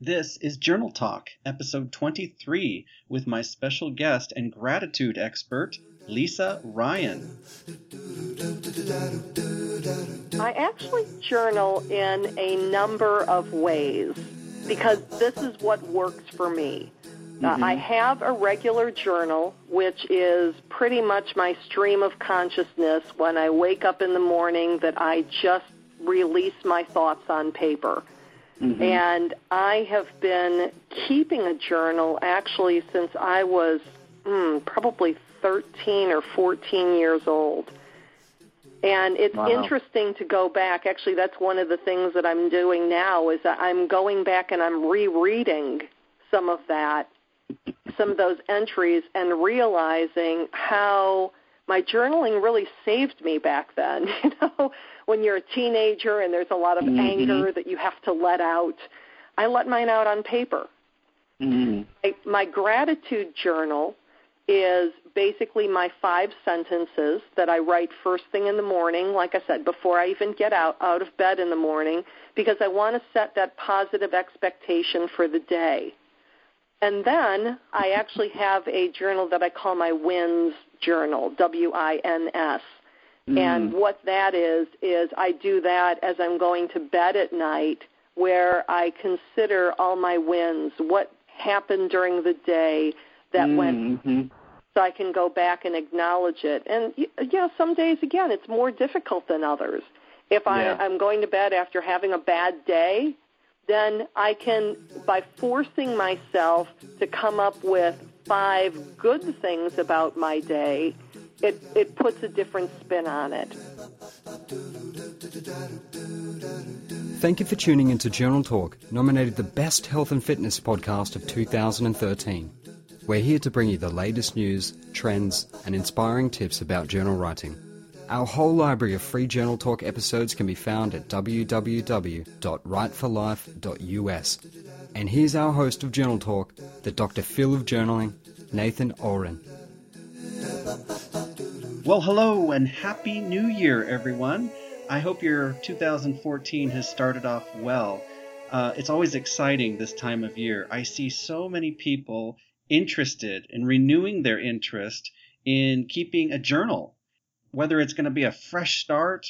This is Journal Talk, episode 23, with my special guest and gratitude expert, Lisa Ryan. I actually journal in a number of ways because this is what works for me. Uh, I have a regular journal, which is pretty much my stream of consciousness when I wake up in the morning that I just release my thoughts on paper. And I have been keeping a journal actually since I was mm, probably 13 or 14 years old. And it's Wow. interesting to go back. Actually, that's one of the things that I'm doing now is that I'm going back and I'm rereading some of that, some of those entries, and realizing how my journaling really saved me back then. You know, when you're a teenager and there's a lot of Mhm. anger that you have to let out, I let mine out on paper. Mm. I, my gratitude journal is basically my five sentences that I write first thing in the morning, like I said, before I even get out out of bed in the morning, because I want to set that positive expectation for the day. And then I actually have a journal that I call my wins journal, W I N S. And what that is is I do that as I'm going to bed at night where I consider all my wins, what happened during the day that went Mhm. so I can go back and acknowledge it. And y- yeah, some days again it's more difficult than others. If I, Yeah. I'm going to bed after having a bad day, then I can, by forcing myself to come up with five good things about my day, it, it puts a different spin on it. Thank you for tuning into Journal Talk, nominated the Best Health and Fitness podcast of 2013. We're here to bring you the latest news, trends, and inspiring tips about journal writing. Our whole library of free Journal Talk episodes can be found at www.writeforlife.us. And here's our host of Journal Talk, the Dr. Phil of Journaling, Nathan Ohren. Well, hello and happy new year, everyone. I hope your 2014 has started off well. Uh, it's always exciting this time of year. I see so many people interested in renewing their interest in keeping a journal, whether it's going to be a fresh start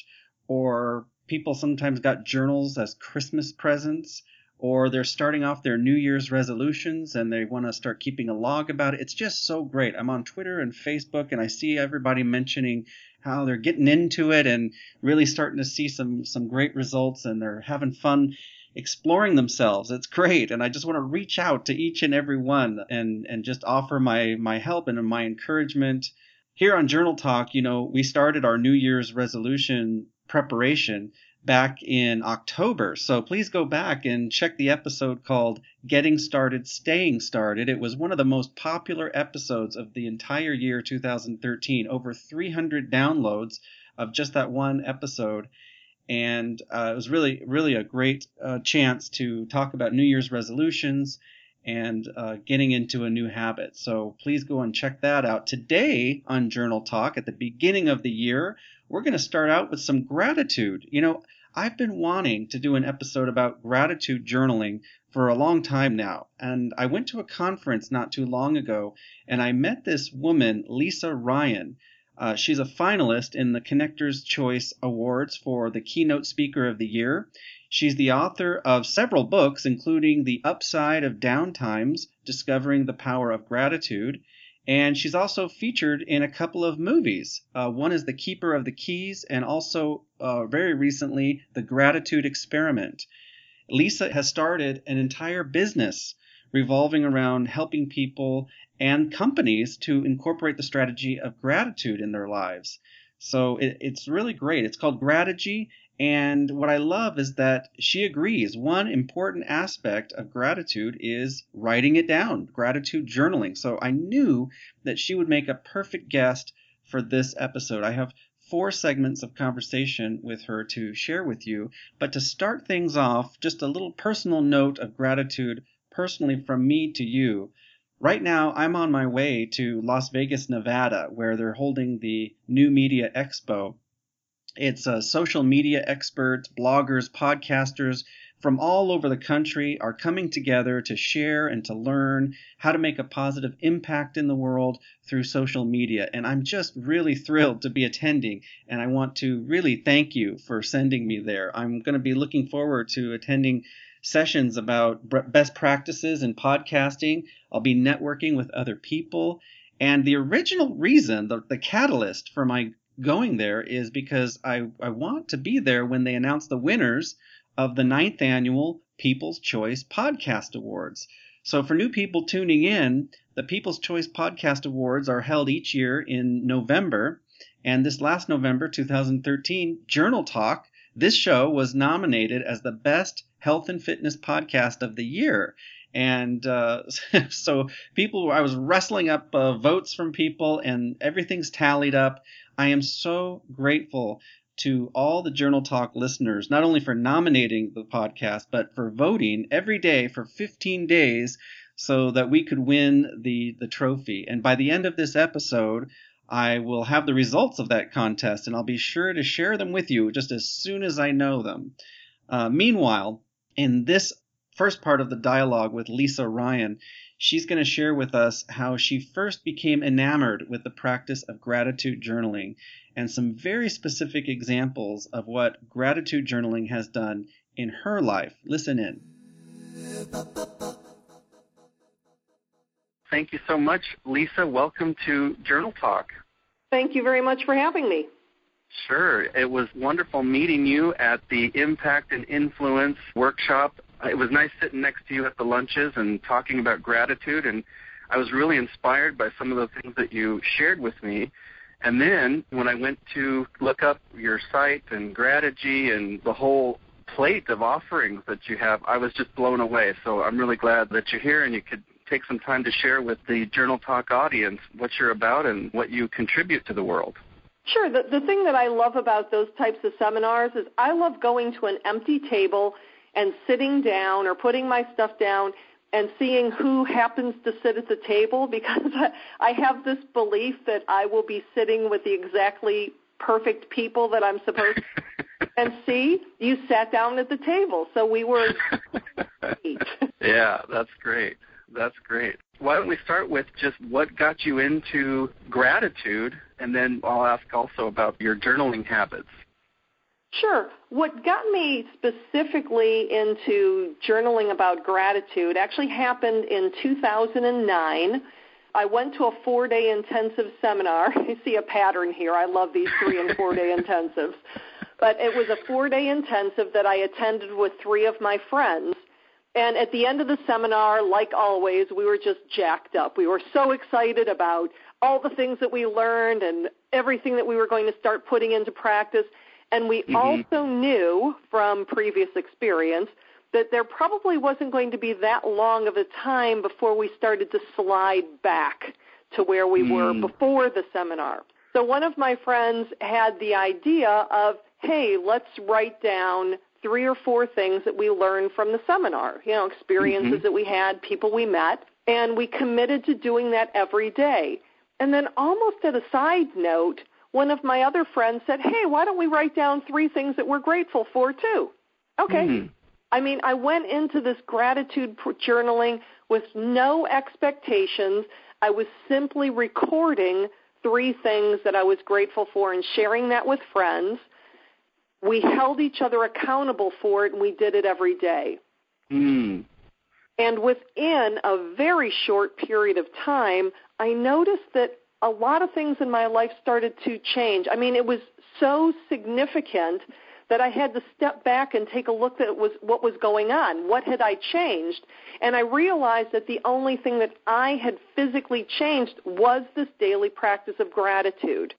or people sometimes got journals as Christmas presents or they're starting off their New Year's resolutions and they want to start keeping a log about it. It's just so great. I'm on Twitter and Facebook and I see everybody mentioning how they're getting into it and really starting to see some some great results and they're having fun exploring themselves. It's great and I just want to reach out to each and every one and and just offer my my help and my encouragement. Here on Journal Talk, you know, we started our New Year's resolution preparation back in October. So please go back and check the episode called Getting Started, Staying Started. It was one of the most popular episodes of the entire year 2013. Over 300 downloads of just that one episode. And uh, it was really, really a great uh, chance to talk about New Year's resolutions and uh, getting into a new habit. So please go and check that out. Today on Journal Talk, at the beginning of the year, we're going to start out with some gratitude. You know, I've been wanting to do an episode about gratitude journaling for a long time now. And I went to a conference not too long ago and I met this woman, Lisa Ryan. Uh, she's a finalist in the Connectors Choice Awards for the Keynote Speaker of the Year. She's the author of several books, including The Upside of Downtimes Discovering the Power of Gratitude. And she's also featured in a couple of movies. Uh, one is The Keeper of the Keys, and also uh, very recently, The Gratitude Experiment. Lisa has started an entire business revolving around helping people and companies to incorporate the strategy of gratitude in their lives. So it, it's really great. It's called Grategy. And what I love is that she agrees. One important aspect of gratitude is writing it down, gratitude journaling. So I knew that she would make a perfect guest for this episode. I have four segments of conversation with her to share with you. But to start things off, just a little personal note of gratitude personally from me to you. Right now, I'm on my way to Las Vegas, Nevada, where they're holding the New Media Expo. It's uh, social media experts, bloggers, podcasters from all over the country are coming together to share and to learn how to make a positive impact in the world through social media. And I'm just really thrilled to be attending. And I want to really thank you for sending me there. I'm going to be looking forward to attending sessions about best practices in podcasting. I'll be networking with other people. And the original reason, the, the catalyst for my going there is because I, I want to be there when they announce the winners of the ninth annual People's Choice Podcast Awards. So, for new people tuning in, the People's Choice Podcast Awards are held each year in November. And this last November, 2013, Journal Talk, this show was nominated as the best health and fitness podcast of the year. And uh, so, people, I was wrestling up uh, votes from people, and everything's tallied up. I am so grateful to all the Journal Talk listeners, not only for nominating the podcast, but for voting every day for 15 days so that we could win the, the trophy. And by the end of this episode, I will have the results of that contest and I'll be sure to share them with you just as soon as I know them. Uh, meanwhile, in this first part of the dialogue with Lisa Ryan, she's going to share with us how she first became enamored with the practice of gratitude journaling and some very specific examples of what gratitude journaling has done in her life. Listen in. Thank you so much, Lisa. Welcome to Journal Talk. Thank you very much for having me. Sure. It was wonderful meeting you at the Impact and Influence workshop. It was nice sitting next to you at the lunches and talking about gratitude, and I was really inspired by some of the things that you shared with me. And then when I went to look up your site and Grategy and the whole plate of offerings that you have, I was just blown away. So I'm really glad that you're here and you could take some time to share with the Journal Talk audience what you're about and what you contribute to the world. Sure. The, the thing that I love about those types of seminars is I love going to an empty table and sitting down or putting my stuff down and seeing who happens to sit at the table because I have this belief that I will be sitting with the exactly perfect people that I'm supposed to. and see, you sat down at the table, so we were. yeah, that's great. That's great. Why don't we start with just what got you into gratitude, and then I'll ask also about your journaling habits. Sure. What got me specifically into journaling about gratitude actually happened in 2009. I went to a four day intensive seminar. You see a pattern here. I love these three and four day intensives. But it was a four day intensive that I attended with three of my friends. And at the end of the seminar, like always, we were just jacked up. We were so excited about all the things that we learned and everything that we were going to start putting into practice. And we mm-hmm. also knew from previous experience that there probably wasn't going to be that long of a time before we started to slide back to where we mm. were before the seminar. So one of my friends had the idea of, hey, let's write down three or four things that we learned from the seminar, you know, experiences mm-hmm. that we had, people we met, and we committed to doing that every day. And then almost at a side note, one of my other friends said, "Hey, why don't we write down three things that we're grateful for too?" Okay. Mm-hmm. I mean, I went into this gratitude journaling with no expectations. I was simply recording three things that I was grateful for and sharing that with friends. We held each other accountable for it, and we did it every day. Mm. And within a very short period of time, I noticed that a lot of things in my life started to change. I mean, it was so significant that I had to step back and take a look at was, what was going on. What had I changed? And I realized that the only thing that I had physically changed was this daily practice of gratitude.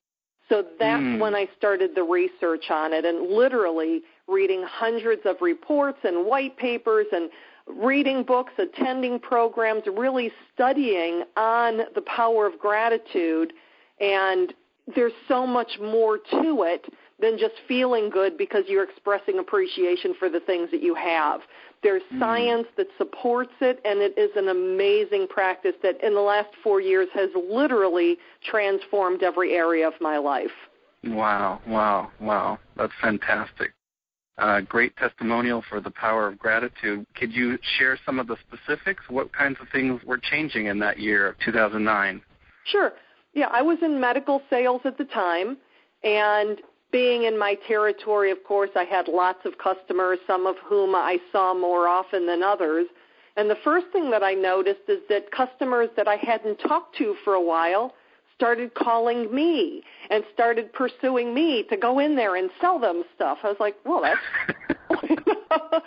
So that's mm. when I started the research on it and literally reading hundreds of reports and white papers and reading books, attending programs, really studying on the power of gratitude. And there's so much more to it than just feeling good because you're expressing appreciation for the things that you have. There's mm science that supports it, and it is an amazing practice that in the last four years has literally transformed every area of my life. Wow, wow, wow. That's fantastic. Uh, great testimonial for the power of gratitude. Could you share some of the specifics? What kinds of things were changing in that year of 2009? Sure. Yeah, I was in medical sales at the time, and being in my territory, of course, I had lots of customers, some of whom I saw more often than others. And the first thing that I noticed is that customers that I hadn't talked to for a while started calling me and started pursuing me to go in there and sell them stuff. I was like, well, that's.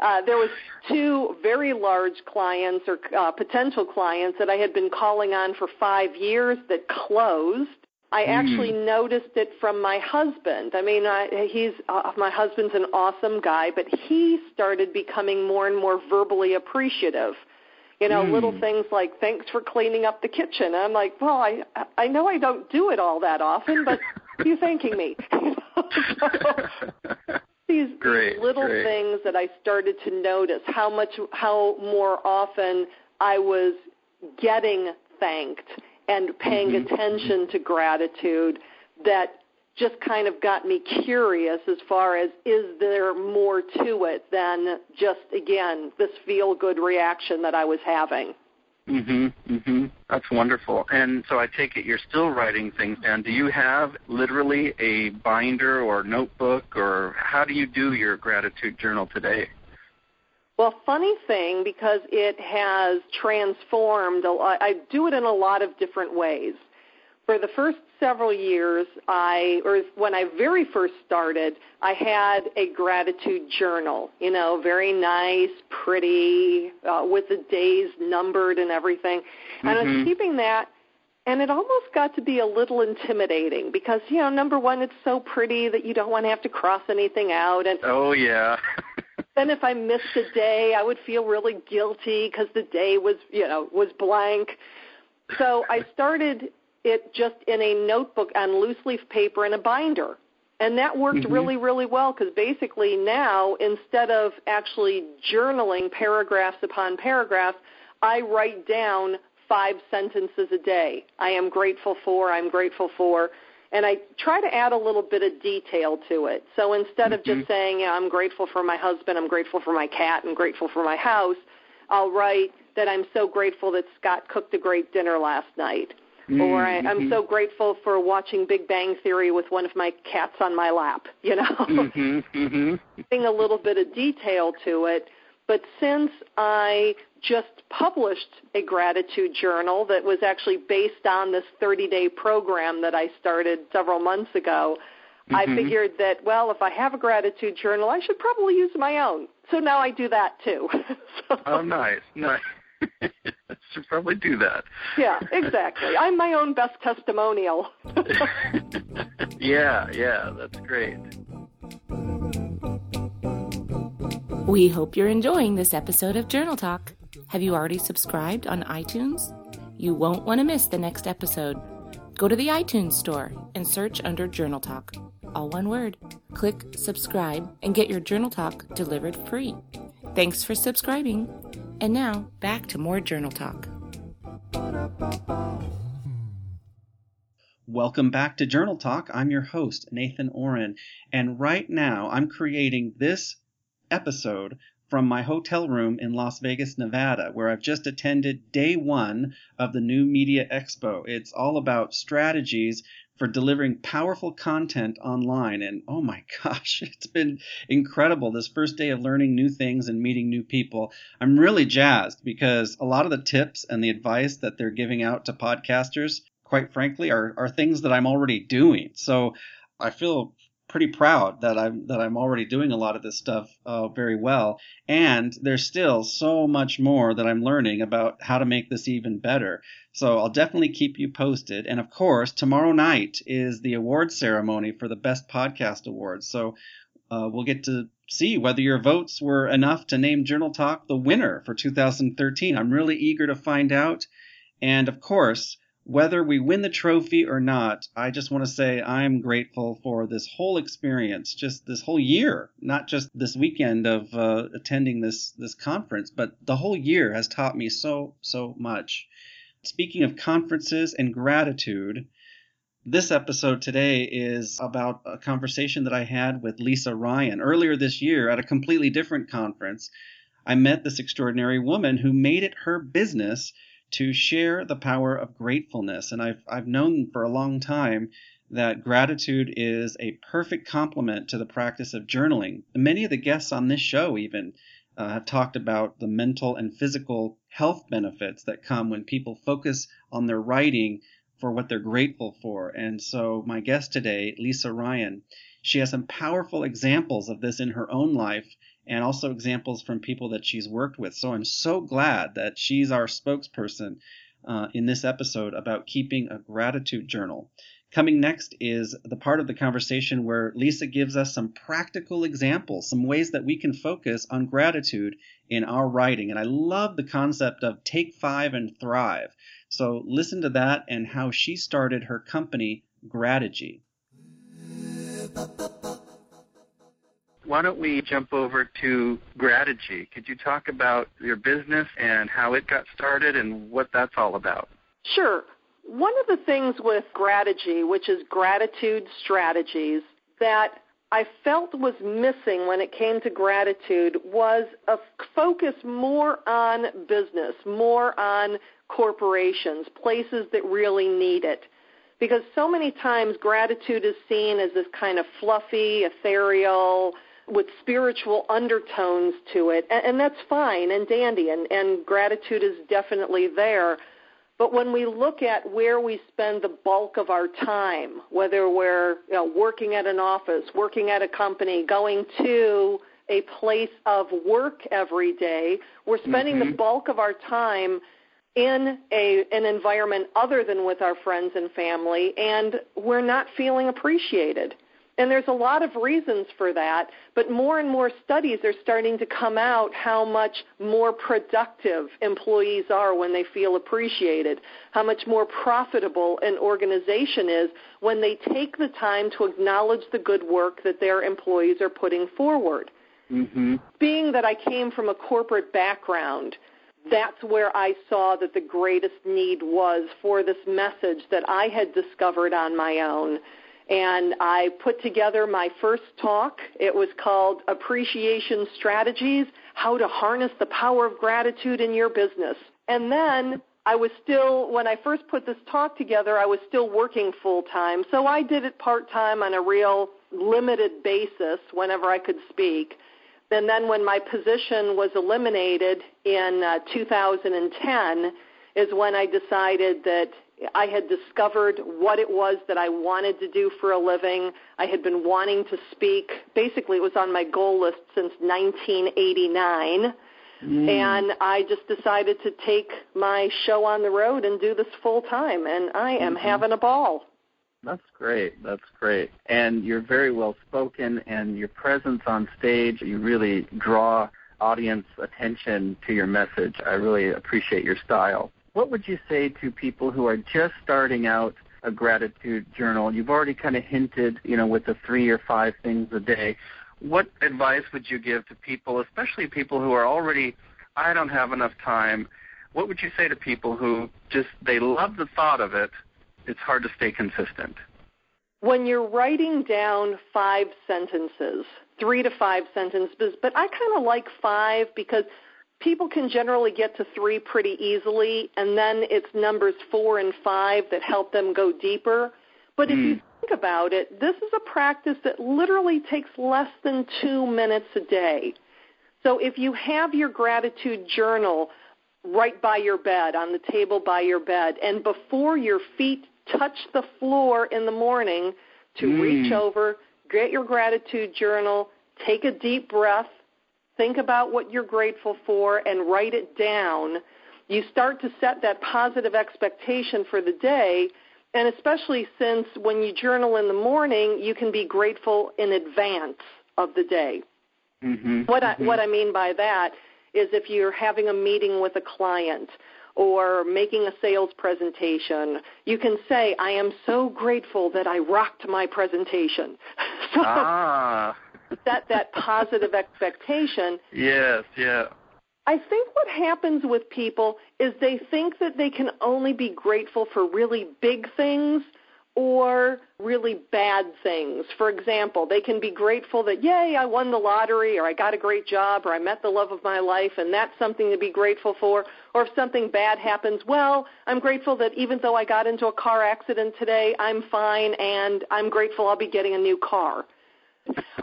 uh, there was two very large clients or uh, potential clients that I had been calling on for five years that closed. I actually mm. noticed it from my husband. I mean, I, he's uh, my husband's an awesome guy, but he started becoming more and more verbally appreciative you know, mm. little hmm. things like "Thanks for cleaning up the kitchen." And I'm like, "Well, I I know I don't do it all that often, but you thanking me." these, great, these little great. things that I started to notice how much how more often I was getting thanked and paying mm-hmm. attention to gratitude that just kind of got me curious as far as is there more to it than just again this feel good reaction that I was having. Mhm. Mhm. That's wonderful. And so I take it you're still writing things down. Do you have literally a binder or notebook or how do you do your gratitude journal today? Well, funny thing because it has transformed. I do it in a lot of different ways for the first several years, I, or when I very first started, I had a gratitude journal, you know, very nice, pretty, uh, with the days numbered and everything. And mm-hmm. I was mm-hmm. keeping that, and it almost got to be a little intimidating because, you know, number one, it's so pretty that you don't want to have to cross anything out. And oh yeah. then if I missed a day, I would feel really guilty because the day was, you know, was blank. So I started it just in a notebook on loose leaf paper in a binder. And that worked mm-hmm. really, really well because basically now, instead of actually journaling paragraphs upon paragraphs, I write down five sentences a day. I am grateful for, I'm grateful for, and I try to add a little bit of detail to it. So instead mm-hmm. of just mm-hmm. saying, yeah, I'm grateful for my husband, I'm grateful for my cat, and grateful for my house, I'll write that I'm so grateful that Scott cooked a great dinner last night Mm-hmm. Or I, I'm so grateful for watching Big Bang Theory with one of my cats on my lap, you know. mm-hmm, mm-hmm. a little bit of detail to it. But since I just published a gratitude journal that was actually based on this 30 day program that I started several months ago, mm-hmm. I figured that, well, if I have a gratitude journal, I should probably use my own. So now I do that too. so, oh, nice, nice. Should probably do that. Yeah, exactly. I'm my own best testimonial. yeah, yeah, that's great. We hope you're enjoying this episode of Journal Talk. Have you already subscribed on iTunes? You won't want to miss the next episode. Go to the iTunes store and search under Journal Talk. All one word. Click subscribe and get your Journal Talk delivered free. Thanks for subscribing. And now, back to more Journal Talk. Welcome back to Journal Talk. I'm your host, Nathan Ohren, and right now I'm creating this episode from my hotel room in Las Vegas, Nevada, where I've just attended day one of the New Media Expo. It's all about strategies for delivering powerful content online. And oh my gosh, it's been incredible this first day of learning new things and meeting new people. I'm really jazzed because a lot of the tips and the advice that they're giving out to podcasters, quite frankly, are, are things that I'm already doing. So I feel pretty proud that I'm that I'm already doing a lot of this stuff uh, very well. And there's still so much more that I'm learning about how to make this even better. So I'll definitely keep you posted. And of course, tomorrow night is the award ceremony for the Best Podcast Awards. So uh, we'll get to see whether your votes were enough to name Journal Talk the winner for 2013. I'm really eager to find out. And of course, whether we win the trophy or not, I just want to say I'm grateful for this whole experience, just this whole year, not just this weekend of uh, attending this this conference, but the whole year has taught me so so much. Speaking of conferences and gratitude, This episode today is about a conversation that I had with Lisa Ryan earlier this year at a completely different conference. I met this extraordinary woman who made it her business to share the power of gratefulness. And I've, I've known for a long time that gratitude is a perfect complement to the practice of journaling. Many of the guests on this show, even, uh, have talked about the mental and physical health benefits that come when people focus on their writing for what they're grateful for. And so, my guest today, Lisa Ryan, she has some powerful examples of this in her own life and also examples from people that she's worked with. So, I'm so glad that she's our spokesperson uh, in this episode about keeping a gratitude journal. Coming next is the part of the conversation where Lisa gives us some practical examples, some ways that we can focus on gratitude in our writing. And I love the concept of take five and thrive. So listen to that and how she started her company, Grategy. Why don't we jump over to Grategy? Could you talk about your business and how it got started and what that's all about? Sure. One of the things with Grategy, which is gratitude strategies, that I felt was missing when it came to gratitude was a focus more on business, more on corporations, places that really need it. Because so many times gratitude is seen as this kind of fluffy, ethereal, with spiritual undertones to it, and, and that's fine and dandy, and, and gratitude is definitely there. But when we look at where we spend the bulk of our time, whether we're you know, working at an office, working at a company, going to a place of work every day, we're spending mm-hmm. the bulk of our time in a, an environment other than with our friends and family, and we're not feeling appreciated. And there's a lot of reasons for that, but more and more studies are starting to come out how much more productive employees are when they feel appreciated, how much more profitable an organization is when they take the time to acknowledge the good work that their employees are putting forward. Mm-hmm. Being that I came from a corporate background, that's where I saw that the greatest need was for this message that I had discovered on my own and I put together my first talk. It was called Appreciation Strategies How to Harness the Power of Gratitude in Your Business. And then I was still, when I first put this talk together, I was still working full time. So I did it part time on a real limited basis whenever I could speak. And then when my position was eliminated in uh, 2010 is when I decided that I had discovered what it was that I wanted to do for a living. I had been wanting to speak. Basically, it was on my goal list since 1989. Mm. And I just decided to take my show on the road and do this full time, and I am mm-hmm. having a ball. That's great. That's great. And you're very well spoken, and your presence on stage, you really draw audience attention to your message. I really appreciate your style what would you say to people who are just starting out a gratitude journal? You've already kind of hinted, you know, with the three or five things a day. What advice would you give to people, especially people who are already, I don't have enough time? What would you say to people who just, they love the thought of it, it's hard to stay consistent? When you're writing down five sentences, three to five sentences, but I kind of like five because people can generally get to three pretty easily, and then it's numbers four and five that help them go deeper. But if you hmm. think about it, this is a practice that literally takes less than two minutes a day. So if you have your gratitude journal right by your bed, on the table by your bed, and before your feet touch the floor in the morning, to mm. reach over, get your gratitude journal, take a deep breath, think about what you're grateful for and write it down, you start to set that positive expectation for the day. And especially since when you journal in the morning, you can be grateful in advance of the day. Mm-hmm. What mm-hmm. I, what I mean by that is if you're having a meeting with a client or making a sales presentation, you can say, I am so grateful that I rocked my presentation. so, ah set that positive expectation. Yes, yeah. I think what happens with people is they think that they can only be grateful for really big things or really bad things. For example, they can be grateful that, yay, I won the lottery, or I got a great job, or I met the love of my life, and that's something to be grateful for. Or if something bad happens, well, I'm grateful that even though I got into a car accident today, I'm fine, and I'm grateful I'll be getting a new car.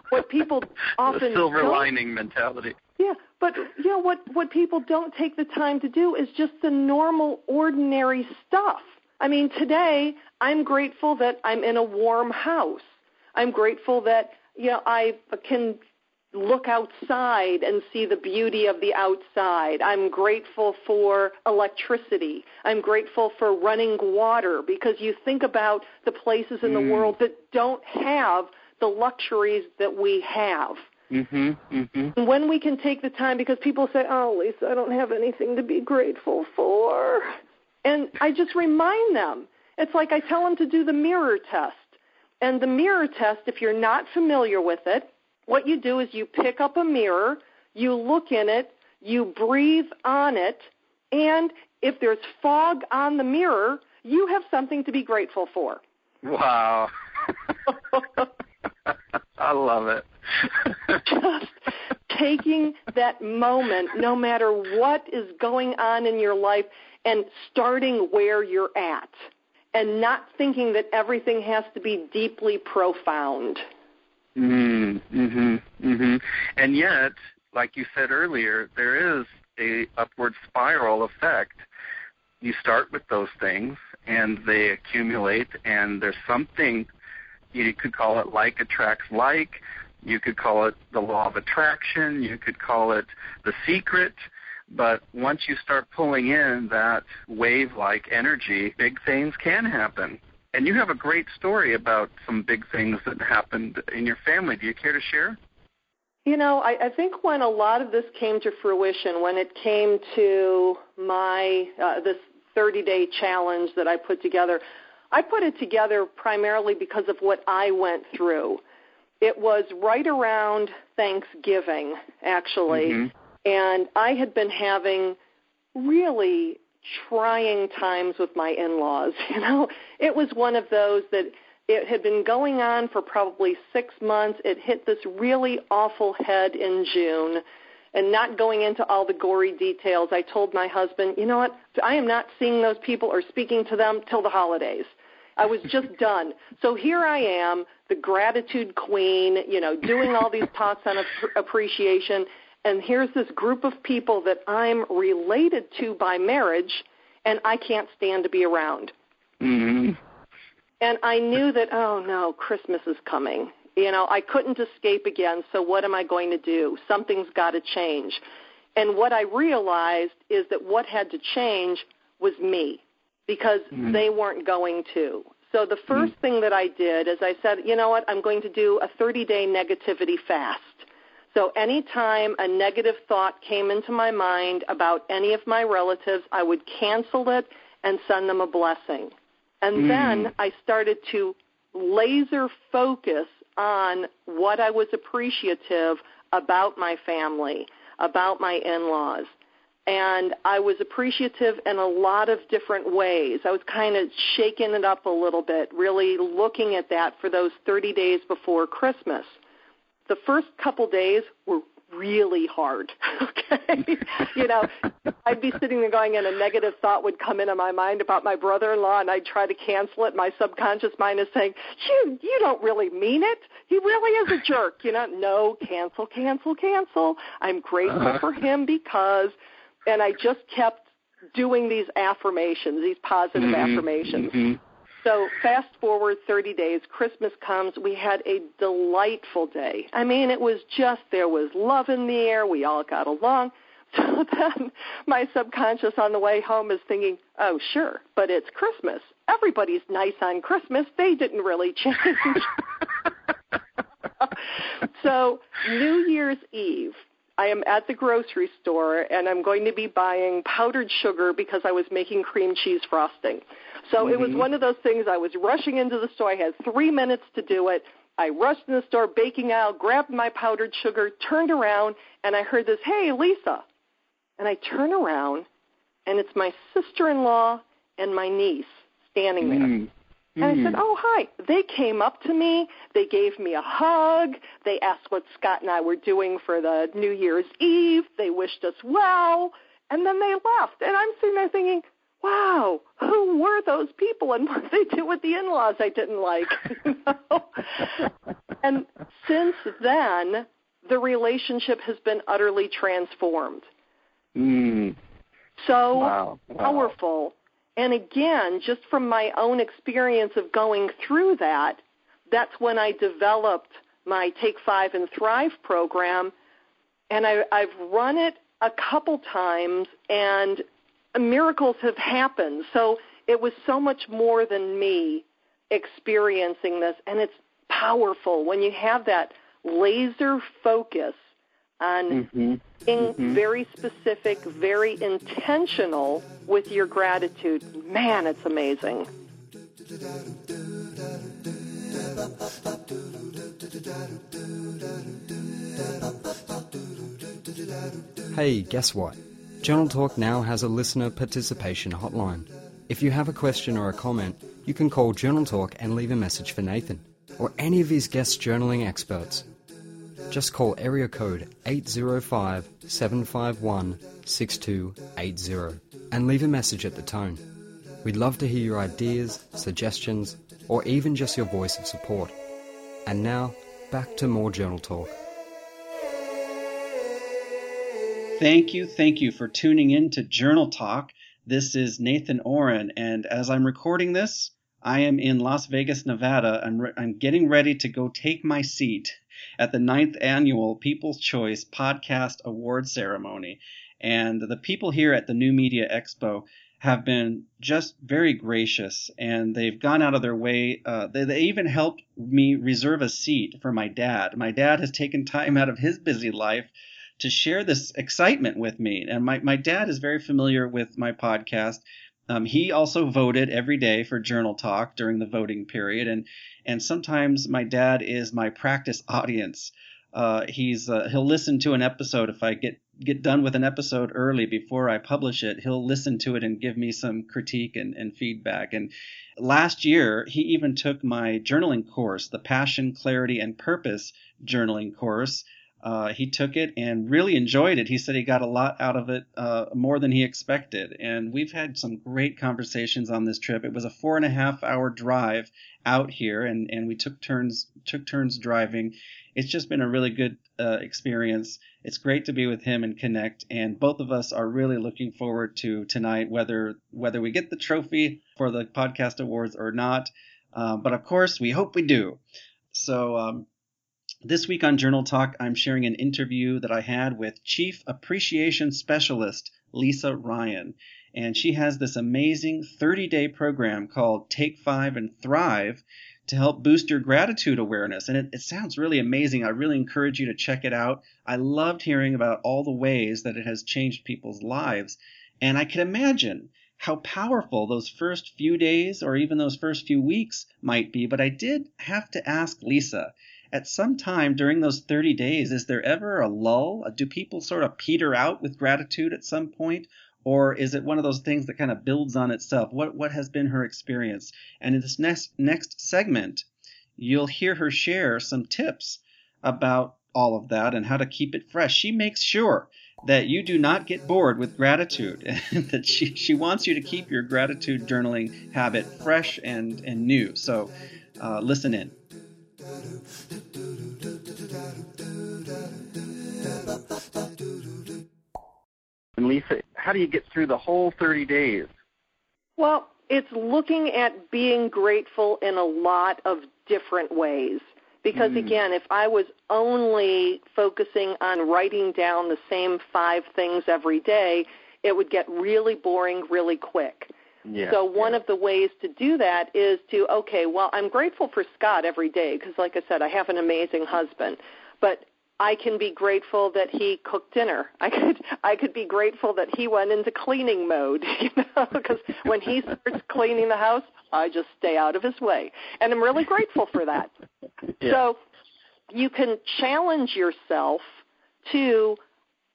What people often the silver lining mentality. Yeah, but you know what? What people don't take the time to do is just the normal, ordinary stuff. I mean, today I'm grateful that I'm in a warm house. I'm grateful that you know I can look outside and see the beauty of the outside. I'm grateful for electricity. I'm grateful for running water because you think about the places in the Mm. world that don't have the luxuries that we have. Mhm. Mhm. And when we can take the time, because people say, "Oh, Lisa, I don't have anything to be grateful for," and I just remind them. It's like I tell them to do the mirror test. And the mirror test, if you're not familiar with it, what you do is you pick up a mirror, you look in it, you breathe on it, and if there's fog on the mirror, you have something to be grateful for. Wow. I love it. just taking that moment, no matter what is going on in your life, and starting where you're at, and not thinking that everything has to be deeply profound. Mm, mhm. Mhm. And yet, like you said earlier, there is a upward spiral effect. You start with those things and they accumulate and there's something you could call it like attracts like, you could call it the law of attraction, you could call it the secret, but once you start pulling in that wave like energy, big things can happen. And you have a great story about some big things that happened in your family. Do you care to share? You know, I, I think when a lot of this came to fruition, when it came to my uh, this 30-day challenge that I put together, I put it together primarily because of what I went through. It was right around Thanksgiving, actually, Mhm. and I had been having really trying times with my in-laws. You know, it was one of those that it had been going on for probably six months. It hit this really awful head in June. And not going into all the gory details, I told my husband, you know what? I am not seeing those people or speaking to them till the holidays. I was just done. So here I am, the gratitude queen, you know, doing all these talks on ap- appreciation. And here's this group of people that I'm related to by marriage, and I can't stand to be around. Mm-hmm. And I knew that, oh no, Christmas is coming. You know, I couldn't escape again, so what am I going to do? Something's got to change. And what I realized is that what had to change was me because Mhm. they weren't going to. So the 1st thing that I did is I said, you know what, I'm going to do a 30 day negativity fast. So anytime a negative thought came into my mind about any of my relatives, I would cancel it and send them a blessing. And Mm. then I started to laser focus on what I was appreciative about my family, about my in-laws. And I was appreciative in a lot of different ways. I was kind of shaking it up a little bit, really looking at that for those 30 days before Christmas. The first couple days were really hard. Okay, you know, I'd be sitting there going, and a negative thought would come into my mind about my brother-in-law, and I'd try to cancel it. My subconscious mind is saying, "You, you don't really mean it. He really is a jerk." You know, no, cancel, cancel, cancel. I'm grateful Uh-huh. for him because, and I just kept doing these affirmations, these positive Mhm. affirmations. Mhm. So fast forward 30 days, Christmas comes. We had a delightful day. I mean, it was just there was love in the air. We all got along. So then my subconscious on the way home is thinking, "Oh, sure, but it's Christmas. Everybody's nice on Christmas. They didn't really change." so, New Year's Eve, I am at the grocery store and I'm going to be buying powdered sugar because I was making cream cheese frosting. So it was Mhm. one of those things I was rushing into the store. I had three minutes to do it. I rushed in the store, baking aisle, grabbed my powdered sugar, turned around, and I heard this, hey, Lisa. And I turn around, and it's my sister-in-law and my niece standing there. Mm. And I said, "Oh, hi." They came up to me. They gave me a hug. They asked what Scott and I were doing for the New Year's Eve. They wished us well, and then they left. And I'm sitting there thinking, "Wow, who were those people, and what did they do with the in-laws I didn't like?" you know? and since then, the relationship has been utterly transformed. Mm. So Wow. Wow. powerful. And again, just from my own experience of going through that, that's when I developed my Take Five and Thrive program. And I, I've run it a couple times, and miracles have happened. So it was so much more than me experiencing this. And it's powerful when you have that laser focus on hmm being Mhm. very specific, very intentional with your gratitude. Man, it's amazing. Hey, guess what? Journal Talk now has a listener participation hotline. If you have a question or a comment, you can call Journal Talk and leave a message for Nathan or any of his guest journaling experts. Just call area code 805 751 6280 and leave a message at the tone. We'd love to hear your ideas, suggestions, or even just your voice of support. And now, back to more Journal Talk. Thank you, thank you for tuning in to Journal Talk. This is Nathan Ohren, and as I'm recording this, I am in Las Vegas, Nevada. I'm, re- I'm getting ready to go take my seat at the ninth annual People's Choice Podcast Award Ceremony. And the people here at the New Media Expo have been just very gracious, and they've gone out of their way. Uh, they, they even helped me reserve a seat for my dad. My dad has taken time out of his busy life to share this excitement with me. And my, my dad is very familiar with my podcast. Um, he also voted every day for Journal Talk during the voting period, and and sometimes my dad is my practice audience. Uh, he's uh, he'll listen to an episode if I get get done with an episode early before I publish it. He'll listen to it and give me some critique and, and feedback. And last year, he even took my journaling course, the Passion, Clarity, and Purpose journaling course. Uh, he took it and really enjoyed it. He said he got a lot out of it, uh, more than he expected. And we've had some great conversations on this trip. It was a four and a half hour drive out here, and, and we took turns took turns driving. It's just been a really good uh, experience. It's great to be with him and connect. And both of us are really looking forward to tonight, whether whether we get the trophy for the podcast awards or not. Um, but of course, we hope we do. So um, this week on Journal Talk, I'm sharing an interview that I had with Chief Appreciation Specialist Lisa Ryan. And she has this amazing 30 day program called Take Five and Thrive to help boost your gratitude awareness. And it, it sounds really amazing. I really encourage you to check it out. I loved hearing about all the ways that it has changed people's lives. And I can imagine how powerful those first few days or even those first few weeks might be. But I did have to ask Lisa at some time during those 30 days, is there ever a lull? Do people sort of peter out with gratitude at some point? Or is it one of those things that kind of builds on itself? What, what has been her experience? And in this next, next segment, you'll hear her share some tips about all of that and how to keep it fresh. She makes sure that you do not get bored with gratitude and that she, she wants you to keep your gratitude journaling habit fresh and, and new. So uh, listen in. And Lisa, how do you get through the whole 30 days? Well, it's looking at being grateful in a lot of different ways. Because Mm. again, if I was only focusing on writing down the same five things every day, it would get really boring really quick. Yeah. So one yeah. of the ways to do that is to okay, well, I'm grateful for Scott every day because like I said, I have an amazing husband. But I can be grateful that he cooked dinner. I could I could be grateful that he went into cleaning mode, you know, because when he starts cleaning the house, I just stay out of his way. And I'm really grateful for that. Yeah. So you can challenge yourself to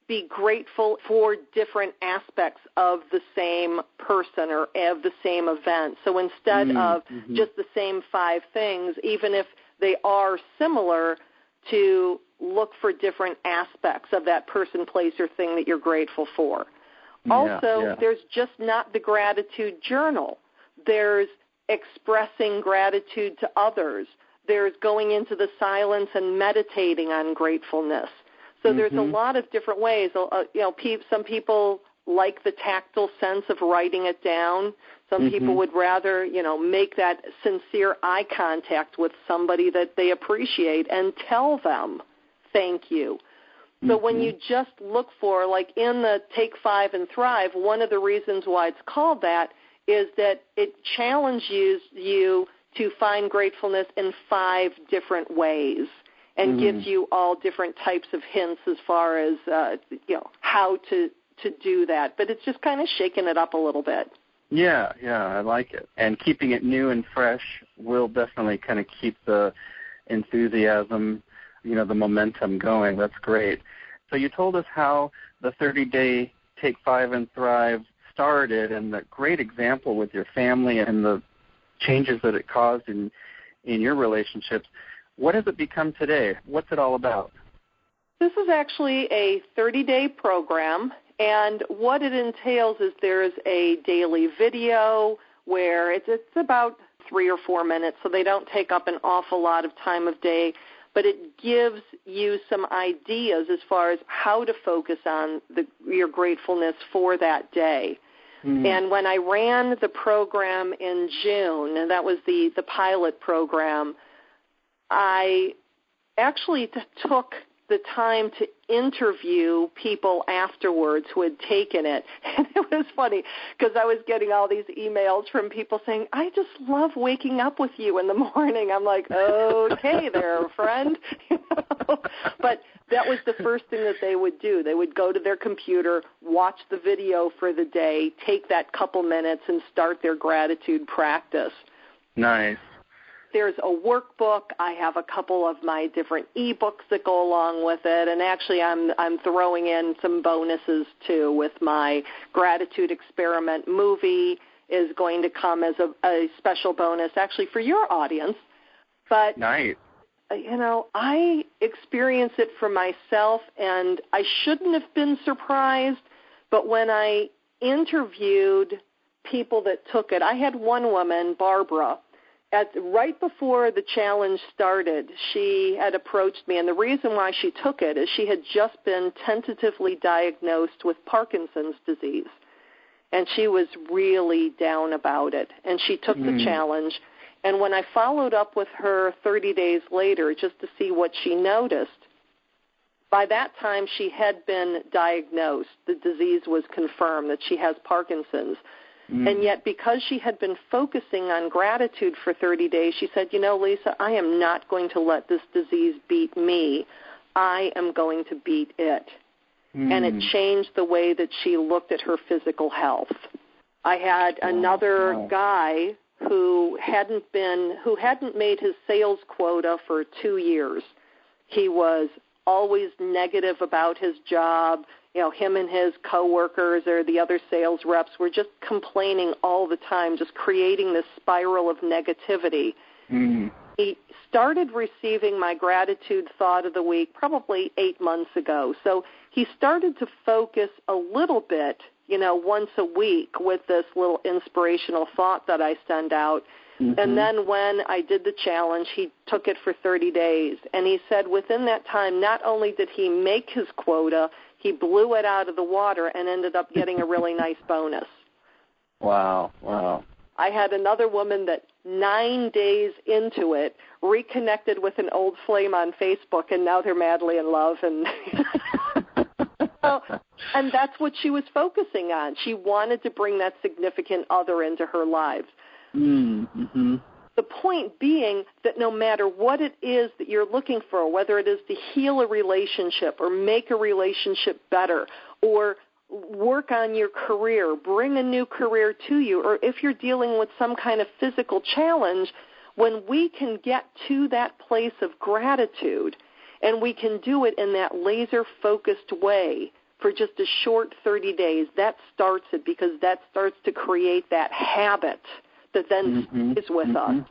be grateful for different aspects of the same person or of the same event. So instead Mm, of mhm. just the same five things, even if they are similar, to look for different aspects of that person, place, or thing that you're grateful for. Yeah, Also, yeah. there's just not the gratitude journal. There's expressing gratitude to others. There's going into the silence and meditating on gratefulness. So there's a Mhm. lot of different ways. Uh, you know, pe- some people like the tactile sense of writing it down. Some Mhm. people would rather, you know, make that sincere eye contact with somebody that they appreciate and tell them thank you. So when Mhm. you just look for, like in the Take Five and Thrive, one of the reasons why it's called that is that it challenges you to find gratefulness in five different ways and Mhm. gives you all different types of hints as far as uh, you know how to to do that. But it's just kind of shaking it up a little bit. Yeah, yeah, I like it. And keeping it new and fresh will definitely kind of keep the enthusiasm, you know, the momentum going. That's great. So you told us how the 30-day Take Five and Thrive started, and the great example with your family and the changes that it caused in in your relationships. What has it become today? What's it all about? This is actually a 30 day program, and what it entails is there's a daily video where it's, it's about three or four minutes, so they don't take up an awful lot of time of day, but it gives you some ideas as far as how to focus on the, your gratefulness for that day. Mm. And when I ran the program in June, and that was the, the pilot program, I actually t- took the time to interview people afterwards who had taken it. And it was funny because I was getting all these emails from people saying, I just love waking up with you in the morning. I'm like, okay there, friend. You know? But that was the first thing that they would do. They would go to their computer, watch the video for the day, take that couple minutes, and start their gratitude practice nice. There's a workbook. I have a couple of my different ebooks that go along with it, and actually, I'm I'm throwing in some bonuses too with my gratitude experiment movie is going to come as a, a special bonus actually for your audience. But Nice. you know, I experience it for myself, and I shouldn't have been surprised. But when I interviewed people that took it, I had one woman, Barbara, at right before the challenge started. She had approached me, and the reason why she took it is she had just been tentatively diagnosed with Parkinson's disease, and she was really down about it. And she took the Mm. challenge. And when I followed up with her 30 days later just to see what she noticed, by that time she had been diagnosed. The disease was confirmed that she has Parkinson's. Mm. And yet, because she had been focusing on gratitude for 30 days, she said, You know, Lisa, I am not going to let this disease beat me. I am going to beat it. And it Mm. changed the way that she looked at her physical health. I had another wow. guy who hadn't been who hadn't made his sales quota for 2 years. He was always negative about his job. You know, him and his coworkers or the other sales reps were just complaining all the time, just creating this spiral of negativity. Mm. He started receiving my gratitude thought of the week probably eight months ago. So he started to focus a little bit, you know, once a week with this little inspirational thought that I send out. Mhm. And then when I did the challenge, he took it for 30 days. And he said within that time, not only did he make his quota, he blew it out of the water and ended up getting a really nice bonus. Wow, wow. I had another woman that nine days into it reconnected with an old flame on Facebook, and now they're madly in love. And so, and that's what she was focusing on. She wanted to bring that significant other into her lives. Mm, mhm. The point being that no matter what it is that you're looking for, whether it is to heal a relationship or make a relationship better or work on your career, bring a new career to you, or if you're dealing with some kind of physical challenge, when we can get to that place of gratitude and we can do it in that laser focused way, for just a short 30 days, that starts it because that starts to create that habit that then mm-hmm. stays with mm-hmm. us.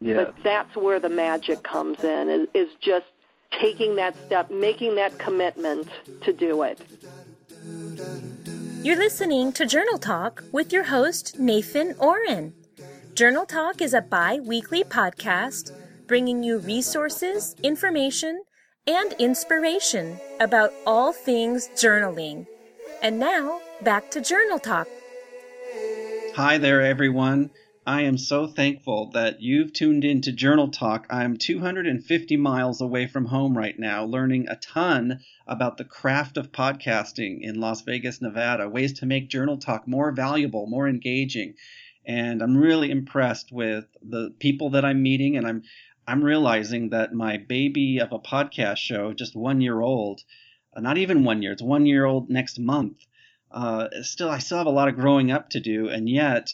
Yes. But that's where the magic comes in, is, is just taking that step, making that commitment to do it. You're listening to Journal Talk with your host, Nathan Ohren. Journal Talk is a bi weekly podcast bringing you resources, information, and inspiration about all things journaling. And now, back to Journal Talk. Hi there, everyone. I am so thankful that you've tuned in to Journal Talk. I'm 250 miles away from home right now, learning a ton about the craft of podcasting in Las Vegas, Nevada, ways to make Journal Talk more valuable, more engaging. And I'm really impressed with the people that I'm meeting, and I'm I'm realizing that my baby of a podcast show, just one year old, uh, not even one year, it's one year old next month. Uh, still, I still have a lot of growing up to do, and yet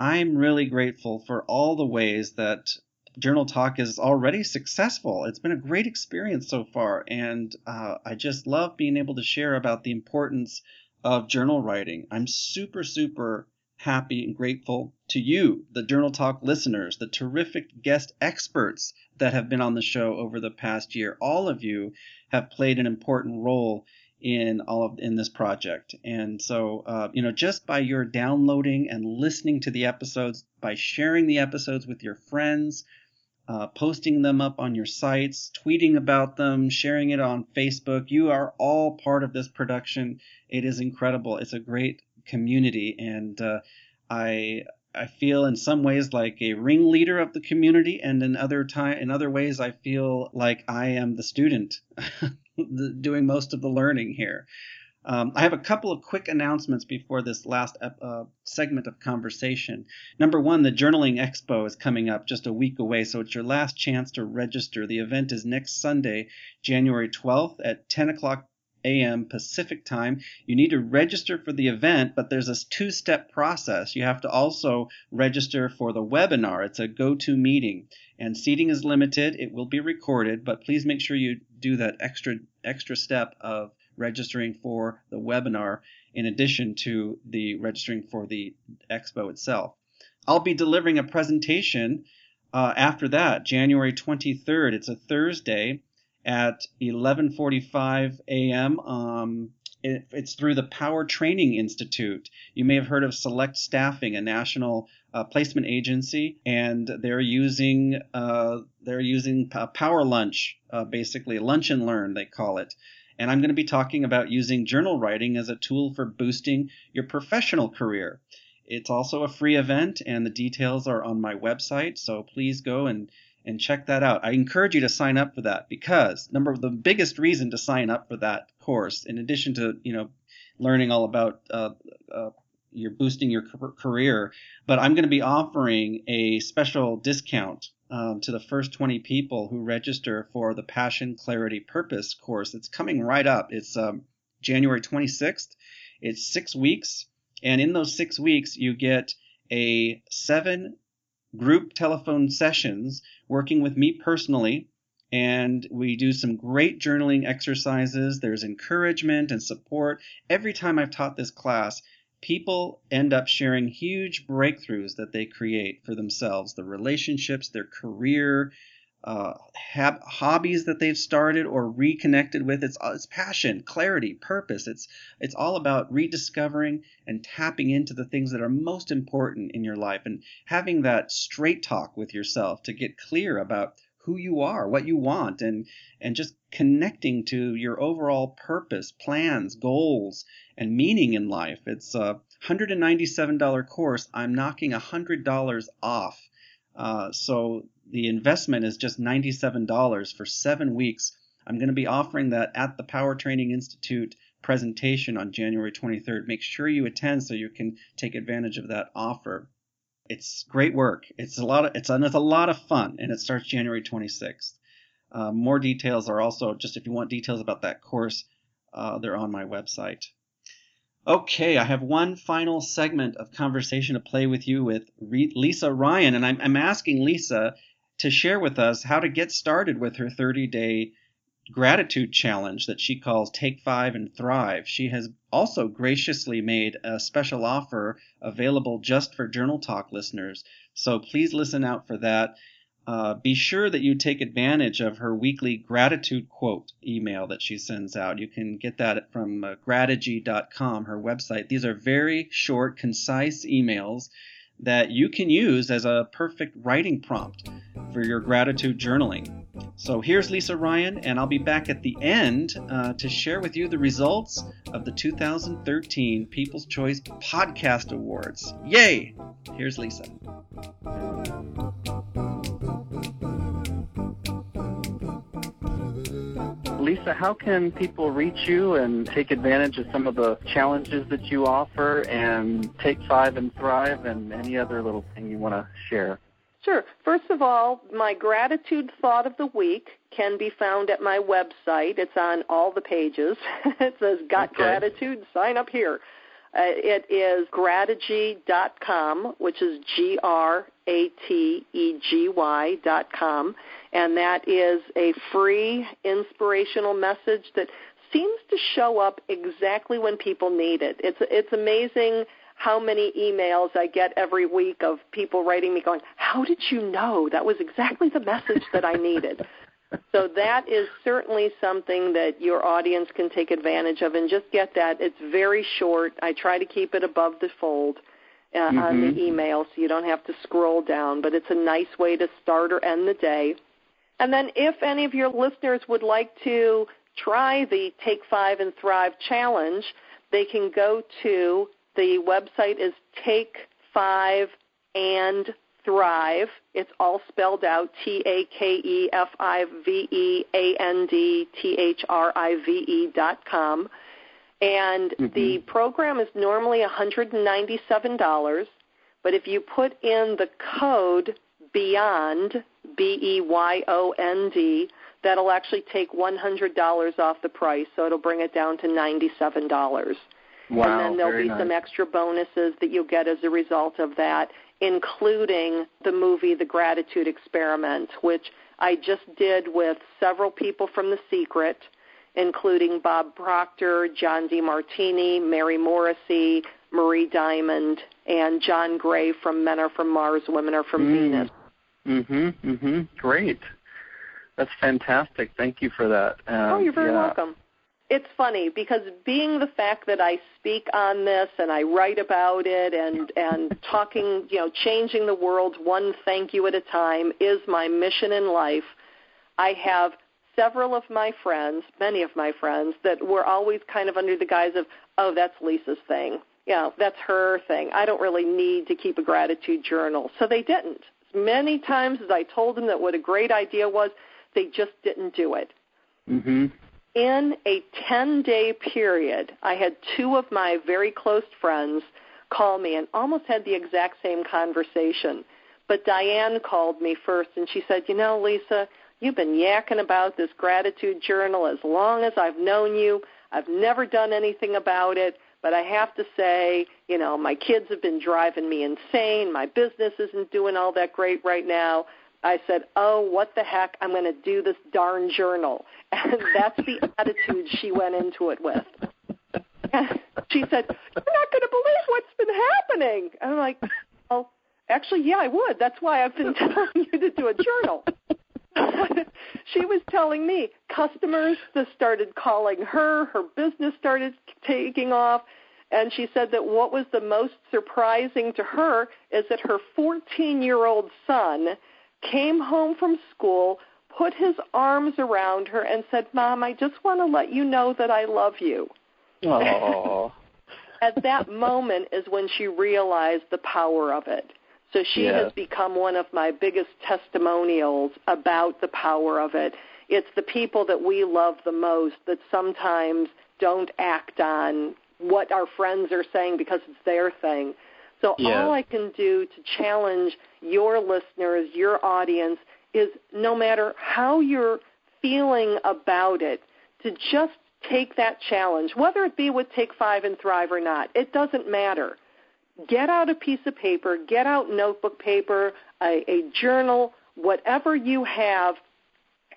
I'm really grateful for all the ways that Journal Talk is already successful. It's been a great experience so far, and uh, I just love being able to share about the importance of journal writing. I'm super, super happy and grateful to you, the Journal Talk listeners, the terrific guest experts that have been on the show over the past year. All of you have played an important role in all of in this project. And so, uh, you know, just by your downloading and listening to the episodes, by sharing the episodes with your friends, uh, posting them up on your sites, tweeting about them, sharing it on Facebook, you are all part of this production. It is incredible. It's a great community, and uh, I I feel in some ways like a ringleader of the community, and in other time in other ways I feel like I am the student doing most of the learning here. Um, I have a couple of quick announcements before this last uh, segment of conversation. Number one, the Journaling Expo is coming up just a week away, so it's your last chance to register. The event is next Sunday, January 12th at 10 o'clock a.m. Pacific time. You need to register for the event, but there's a two step process. You have to also register for the webinar. It's a go to meeting, and seating is limited. It will be recorded, but please make sure you do that extra extra step of registering for the webinar in addition to the registering for the expo itself. I'll be delivering a presentation uh, after that, January 23rd. It's a Thursday at 11:45 a.m. Um, it's through the Power Training Institute. You may have heard of Select Staffing, a national uh, placement agency, and they're using uh, they're using Power Lunch, uh, basically lunch and learn they call it. And I'm going to be talking about using journal writing as a tool for boosting your professional career. It's also a free event, and the details are on my website. So please go and and check that out. I encourage you to sign up for that because number the biggest reason to sign up for that course, in addition to you know learning all about uh, uh, you're boosting your career, but I'm going to be offering a special discount um, to the first 20 people who register for the Passion, Clarity, Purpose course. It's coming right up. It's um, January 26th. It's six weeks, and in those six weeks, you get a seven group telephone sessions working with me personally. And we do some great journaling exercises. There's encouragement and support. Every time I've taught this class, people end up sharing huge breakthroughs that they create for themselves the relationships, their career, uh, have hobbies that they've started or reconnected with. It's, it's passion, clarity, purpose. It's it's all about rediscovering and tapping into the things that are most important in your life and having that straight talk with yourself to get clear about who you are, what you want, and and just connecting to your overall purpose, plans, goals, and meaning in life. It's a $197 course. I'm knocking $100 off. Uh, so the investment is just $97 for seven weeks. I'm going to be offering that at the Power Training Institute presentation on January 23rd. Make sure you attend so you can take advantage of that offer. It's great work. It's a lot of it's it's a lot of fun, and it starts January 26th. Uh, more details are also just if you want details about that course, uh, they're on my website. Okay, I have one final segment of conversation to play with you with Lisa Ryan, and I'm, I'm asking Lisa to share with us how to get started with her 30 day gratitude challenge that she calls Take Five and Thrive. She has also graciously made a special offer available just for Journal Talk listeners. So please listen out for that. Uh, be sure that you take advantage of her weekly gratitude quote email that she sends out. You can get that from uh, her website. These are very short, concise emails that you can use as a perfect writing prompt for your gratitude journaling. So here's Lisa Ryan, and I'll be back at the end uh, to share with you the results of the 2013 People's Choice Podcast Awards. Yay! Here's Lisa. Lisa, how can people reach you and take advantage of some of the challenges that you offer and take five and thrive and any other little thing you want to share? Sure. First of all, my gratitude thought of the week can be found at my website. It's on all the pages. it says Got okay. Gratitude, sign up here. Uh, it is grategy.com, which is G R A T E G Y dot com, and that is a free inspirational message that seems to show up exactly when people need it. It's it's amazing how many emails I get every week of people writing me going, "How did you know that was exactly the message that I needed?" so that is certainly something that your audience can take advantage of and just get that. It's very short. I try to keep it above the fold uh, mm-hmm. on the mm-hmm. email so you don't have to scroll down, but it's a nice way to start or end the day. And then if any of your listeners would like to try the Take 5 and Thrive challenge, they can go to the website is Take 5 and Thrive. It's all spelled out T A K E F I V E A N D T H R I V E dot com. And mm-hmm. the program is normally $197, but if you put in the code BEYOND, B E Y O N D, that'll actually take $100 off the price, so it'll bring it down to $97. Wow, and then there'll be nice. some extra bonuses that you'll get as a result of that including the movie The Gratitude Experiment, which I just did with several people from The Secret, including Bob Proctor, John Demartini, Mary Morrissey, Marie Diamond, and John Gray from Men Are From Mars, Women Are From mm. Venus. Mhm, mhm. Great. That's fantastic. Thank you for that. Um, oh, you're very yeah. welcome it's funny because being the fact that I speak on this and I write about it and and talking, you know, changing the world one thank you at a time is my mission in life. I have several of my friends, many of my friends that were always kind of under the guise of, "Oh, that's Lisa's thing." You know, that's her thing. I don't really need to keep a gratitude journal. So they didn't. Many times as I told them that what a great idea was, they just didn't do it. Mhm in a 10 day period, I had two of my very close friends call me and almost had the exact same conversation. But Diane called me first and she said, You know, Lisa, you've been yakking about this gratitude journal as long as I've known you. I've never done anything about it, but I have to say, you know, my kids have been driving me insane. My business isn't doing all that great right now. I said, "Oh, what the heck? I'm going to do this darn journal." And that's the attitude she went into it with. And she said, "You're not going to believe what's been happening." I'm like, "Well, actually, yeah, I would. That's why I've been telling you to do a journal." she was telling me customers that started calling her, her business started taking off, and she said that what was the most surprising to her is that her 14-year-old son came home from school, put his arms around her, and said, Mom, I just want to let you know that I love you. At that moment is when she realized the power of it. So she yes. has become one of my biggest testimonials about the power of it. It's the people that we love the most that sometimes don't act on what our friends are saying because it's their thing. So all I can do to challenge your listeners, your audience, is no matter how you're feeling about it, to just take that challenge, whether it be with Take Five and Thrive or not. It doesn't matter. Get out a piece of paper, get out notebook paper, a, a journal, whatever you have,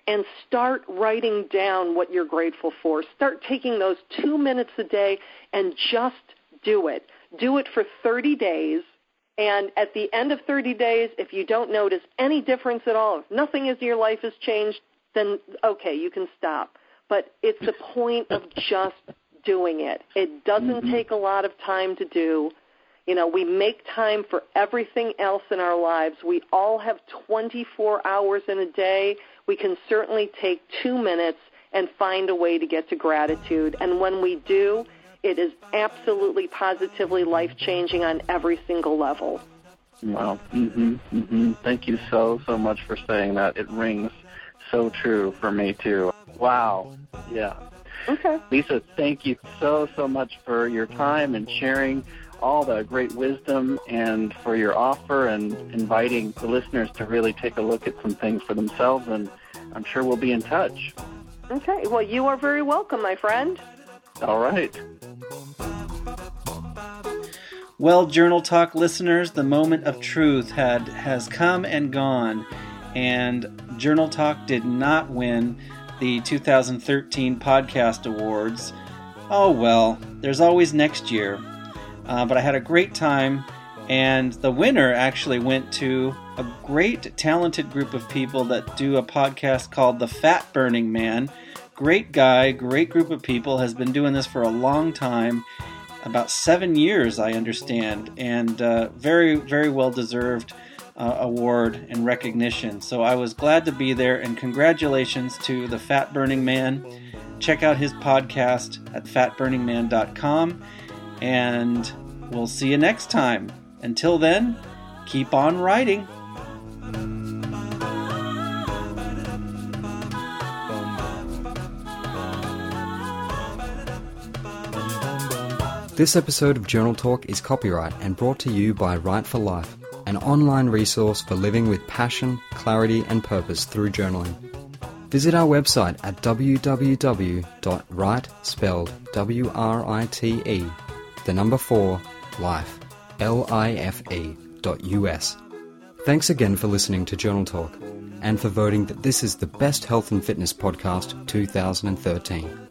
and start writing down what you're grateful for. Start taking those two minutes a day and just do it. Do it for 30 days. And at the end of 30 days, if you don't notice any difference at all, if nothing in your life has changed, then okay, you can stop. But it's the point of just doing it. It doesn't mm-hmm. take a lot of time to do. You know, we make time for everything else in our lives. We all have 24 hours in a day. We can certainly take two minutes and find a way to get to gratitude. And when we do, it is absolutely positively life changing on every single level. Wow. Mhm. mm-hmm. Thank you so so much for saying that. It rings so true for me too. Wow. Yeah. Okay. Lisa, thank you so so much for your time and sharing all the great wisdom and for your offer and inviting the listeners to really take a look at some things for themselves. And I'm sure we'll be in touch. Okay. Well, you are very welcome, my friend. All right. Well, Journal Talk listeners, the moment of truth had has come and gone, and Journal Talk did not win the 2013 Podcast Awards. Oh well, there's always next year. Uh, but I had a great time, and the winner actually went to a great, talented group of people that do a podcast called The Fat Burning Man. Great guy, great group of people, has been doing this for a long time about seven years, I understand, and uh, very, very well deserved uh, award and recognition. So I was glad to be there, and congratulations to the Fat Burning Man. Check out his podcast at fatburningman.com and we'll see you next time. Until then, keep on writing. This episode of Journal Talk is copyright and brought to you by Write for Life, an online resource for living with passion, clarity, and purpose through journaling. Visit our website at www.write, spelled W-R-I-T-E, the number 4, life, L-I-F-E, dot U-S. Thanks again for listening to Journal Talk and for voting that this is the best health and fitness podcast 2013.